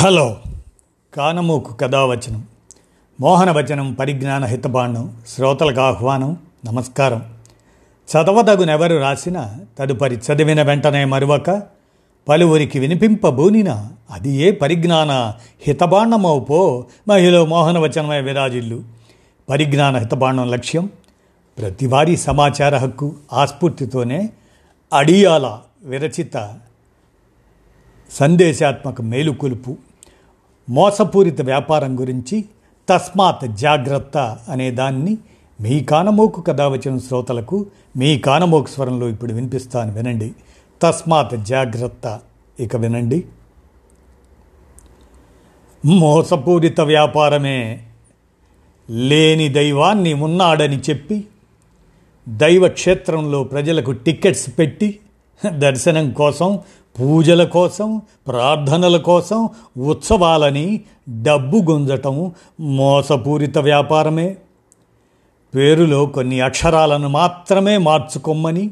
Hello. కానమూకు కథావచనం. మోహనవచనం పరిజ్ఞాన హితబాండం. శ్రోతలకు ఆహ్వానం. నమస్కారం. చదవదగునెవరు రాసిన తదుపరి చదివిన వెంటనే మరువక పలువురికి వినిపింపబూనిన అది ఏ పరిజ్ఞాన హితబాండమవుపో మహిళ మోహనవచనమే విరాజిల్లు. పరిజ్ఞాన హితబాండం లక్ష్యం. ప్రతివారీ సమాచార హక్కు ఆస్ఫూర్తితోనే అడియాల విరచిత సందేశాత్మక మేలుకొలుపు. మోసపూరిత వ్యాపారం గురించి తస్మాత్ జాగ్రత్త అనే దాన్ని మీ కానమోకు కథ వచ్చిన శ్రోతలకు మీ కానమోకు స్వరంలో ఇప్పుడు వినిపిస్తాను వినండి. తస్మాత్ జాగ్రత్త. ఇక వినండి. మోసపూరిత వ్యాపారమే లేని దైవాన్ని ఉన్నాడని చెప్పి దైవ క్షేత్రంలో ప్రజలకు టికెట్స్ పెట్టి దర్శనం కోసం పూజల కోసం ప్రార్థనల కోసం ఉత్సవాలని డబ్బు గుంజటం మోసపూరిత వ్యాపారమే. పేరులో కొన్ని అక్షరాలను మాత్రమే మార్చుకోమని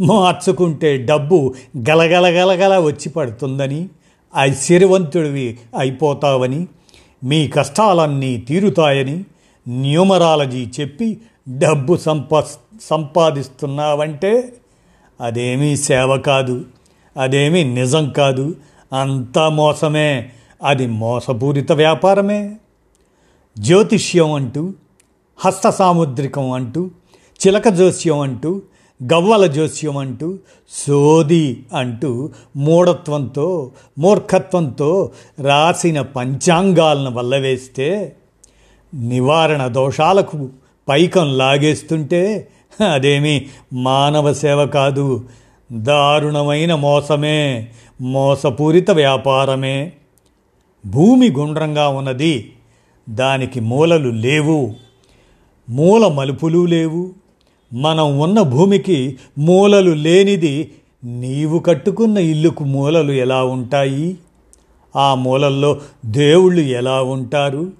మార్చుకుంటే డబ్బు గలగలగలగల వచ్చి పడుతుందని ఐశ్వర్యవంతుడివి అయిపోతావని మీ కష్టాలన్నీ తీరుతాయని న్యూమరాలజీ చెప్పి డబ్బు సంపా సంపాదిస్తున్నావంటే అదేమీ సేవ కాదు. అదేమీ నిజం కాదు. అంతా మోసమే. అది మోసపూరిత వ్యాపారమే. జ్యోతిష్యం అంటూ హస్త సాముద్రికం అంటూ చిలక జోస్యం అంటూ గవ్వల జోస్యం అంటూ సోది అంటూ మూఢత్వంతో మూర్ఖత్వంతో రాసిన పంచాంగాలను వల్లవేస్తే నివారణ దోషాలకు పైకం లాగేస్తుంటే అదేమీ మానవ సేవ కాదు. దారుణమైన మోసమే మోసపూరిత వ్యాపారమే. భూమి గుండ్రంగా ఉన్నది దానికి మూలలు లేవు మూల మలుపులు లేవు. మనం ఉన్న భూమికి మూలలు లేనిది నీవు కట్టుకున్న ఇల్లుకు మూలలు ఎలా ఉంటాయి? ఆ మూలల్లో దేవుళ్ళు ఎలా ఉంటారు?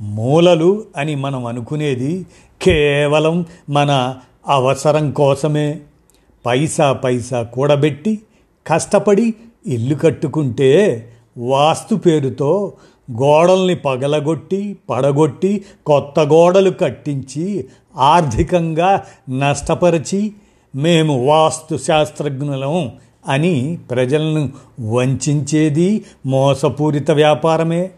మూలలు అని మనం అనుకునేది కేవలం మన అవసరం కోసమే. పైసా పైసా కూడబెట్టి కష్టపడి ఇల్లు కట్టుకుంటే వాస్తు పేరుతో గోడల్ని పగలగొట్టి పడగొట్టి కొత్త గోడలు కట్టించి ఆర్థికంగా నష్టపరిచి మేము వాస్తు శాస్త్రజ్ఞులం అని ప్రజలను వంచేది మోసపూరిత వ్యాపారమే.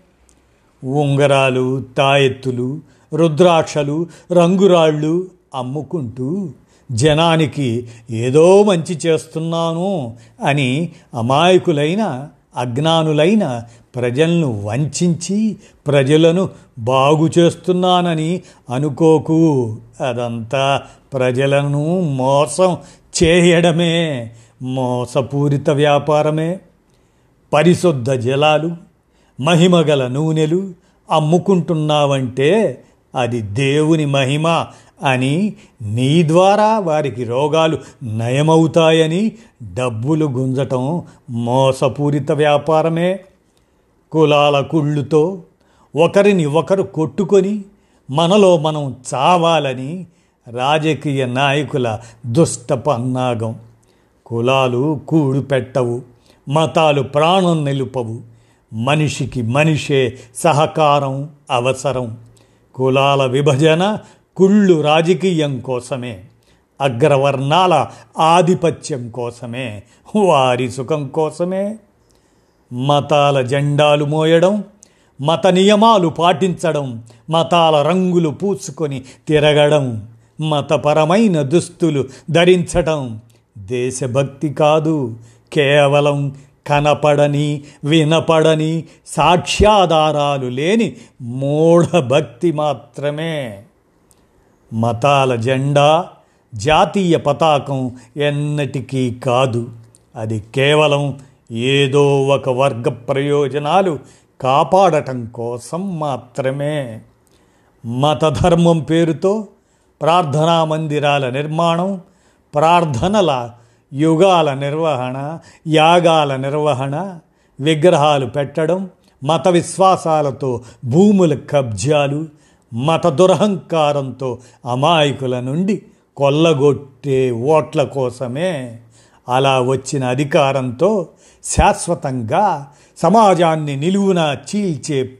ఉంగరాలు తాయెత్తులు రుద్రాక్షలు రంగురాళ్ళు అమ్ముకుంటూ జనానికి ఏదో మంచి చేస్తున్నాను అని అమాయకులైన అజ్ఞానులైన ప్రజలను వంచి ప్రజలను బాగు చేస్తున్నానని అనుకోకు. అదంతా ప్రజలను మోసం చేయడమే మోసపూరిత వ్యాపారమే. పరిశుద్ధ జలాలు మహిమగల నూనెలు అమ్ముకుంటున్నావంటే అది దేవుని మహిమ అని నీ ద్వారా వారికి రోగాలు నయమవుతాయని డబ్బులు గుంజటం మోసపూరిత వ్యాపారమే. కులాల కుళ్ళుతో ఒకరిని ఒకరు కొట్టుకొని మనలో మనం చావాలని రాజకీయ నాయకుల దుష్ట పన్నాగం. కులాలు కూడు పెట్టవు మతాలు ప్రాణం నిలుపవు మనిషికి మనిషే సహకారం అవసరం. కులాల విభజన కుళ్ళు రాజకీయం కోసమే అగ్రవర్ణాల ఆధిపత్యం కోసమే వారి సుఖం కోసమే. మతాల జెండాలు మోయడం మత నియమాలు పాటించడం మతాల రంగులు పూసుకొని తిరగడం మతపరమైన దుస్తులు ధరించడం దేశభక్తి కాదు. కేవలం కనపడని వినపడని సాక్ష్యాధారాలు లేని మూఢభక్తి మాత్రమే. మతాల జెండా జాతీయ పతాకం ఎన్నటికీ కాదు. అది కేవలం ఏదో ఒక వర్గ ప్రయోజనాలు కాపాడటం కోసం మాత్రమే. మతధర్మం పేరుతో ప్రార్థనా మందిరాల నిర్మాణం ప్రార్థనల యుగాల నిర్వహణ యాగాల నిర్వహణ విగ్రహాలు పెట్టడం మత విశ్వాసాలతో భూముల కబ్జాలు మత దురహంకారంతో అమాయకుల నుండి కొల్లగొట్టే ఓట్ల కోసమే అలా వచ్చిన అధికారంతో శాశ్వతంగా సమాజాన్ని నిలువున చీల్చే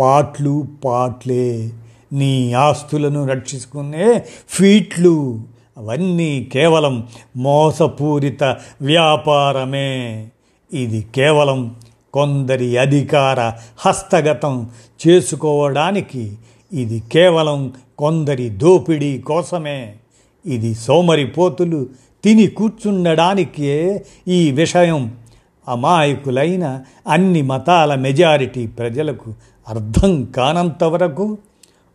పాట్లు పాట్లే. నీ ఆస్తులను రక్షించుకునే ఫీట్లు అవన్నీ కేవలం మోసపూరిత వ్యాపారమే. ఇది కేవలం కొందరి అధికార హస్తగతం చేసుకోవడానికి ఇది కేవలం కొందరి దోపిడీ కోసమే. ఇది సోమరిపోతులు తిని కూర్చుండడానికే ఈ విషయం. అమాయకులైన అన్ని మతాల మెజారిటీ ప్రజలకు అర్థం కానంత వరకు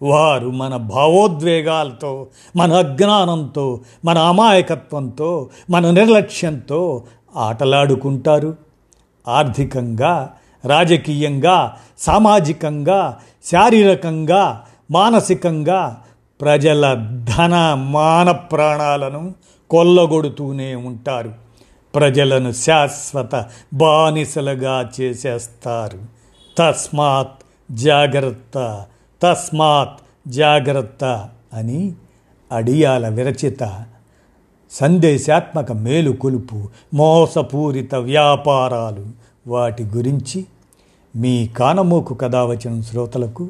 వారు మన భావోద్వేగాలతో మన అజ్ఞానంతో మన అమాయకత్వంతో మన నిర్లక్ష్యంతో ఆటలాడుకుంటారు. ఆర్థికంగా రాజకీయంగా సామాజికంగా శారీరకంగా మానసికంగా ప్రజల ధన మాన ప్రాణాలను కొల్లగొడుతూనే ఉంటారు. ప్రజలను శాశ్వత బానిసలుగా చేసేస్తారు. తస్మాత్ జాగ్రత్త తస్మాత్ జాగ్రత్త అని అడియాల విరచిత సందేశాత్మక మేలుకొలుపు మోసపూరిత వ్యాపారాలు వాటి గురించి మీ కానమోకు కథ వచ్చిన శ్రోతలకు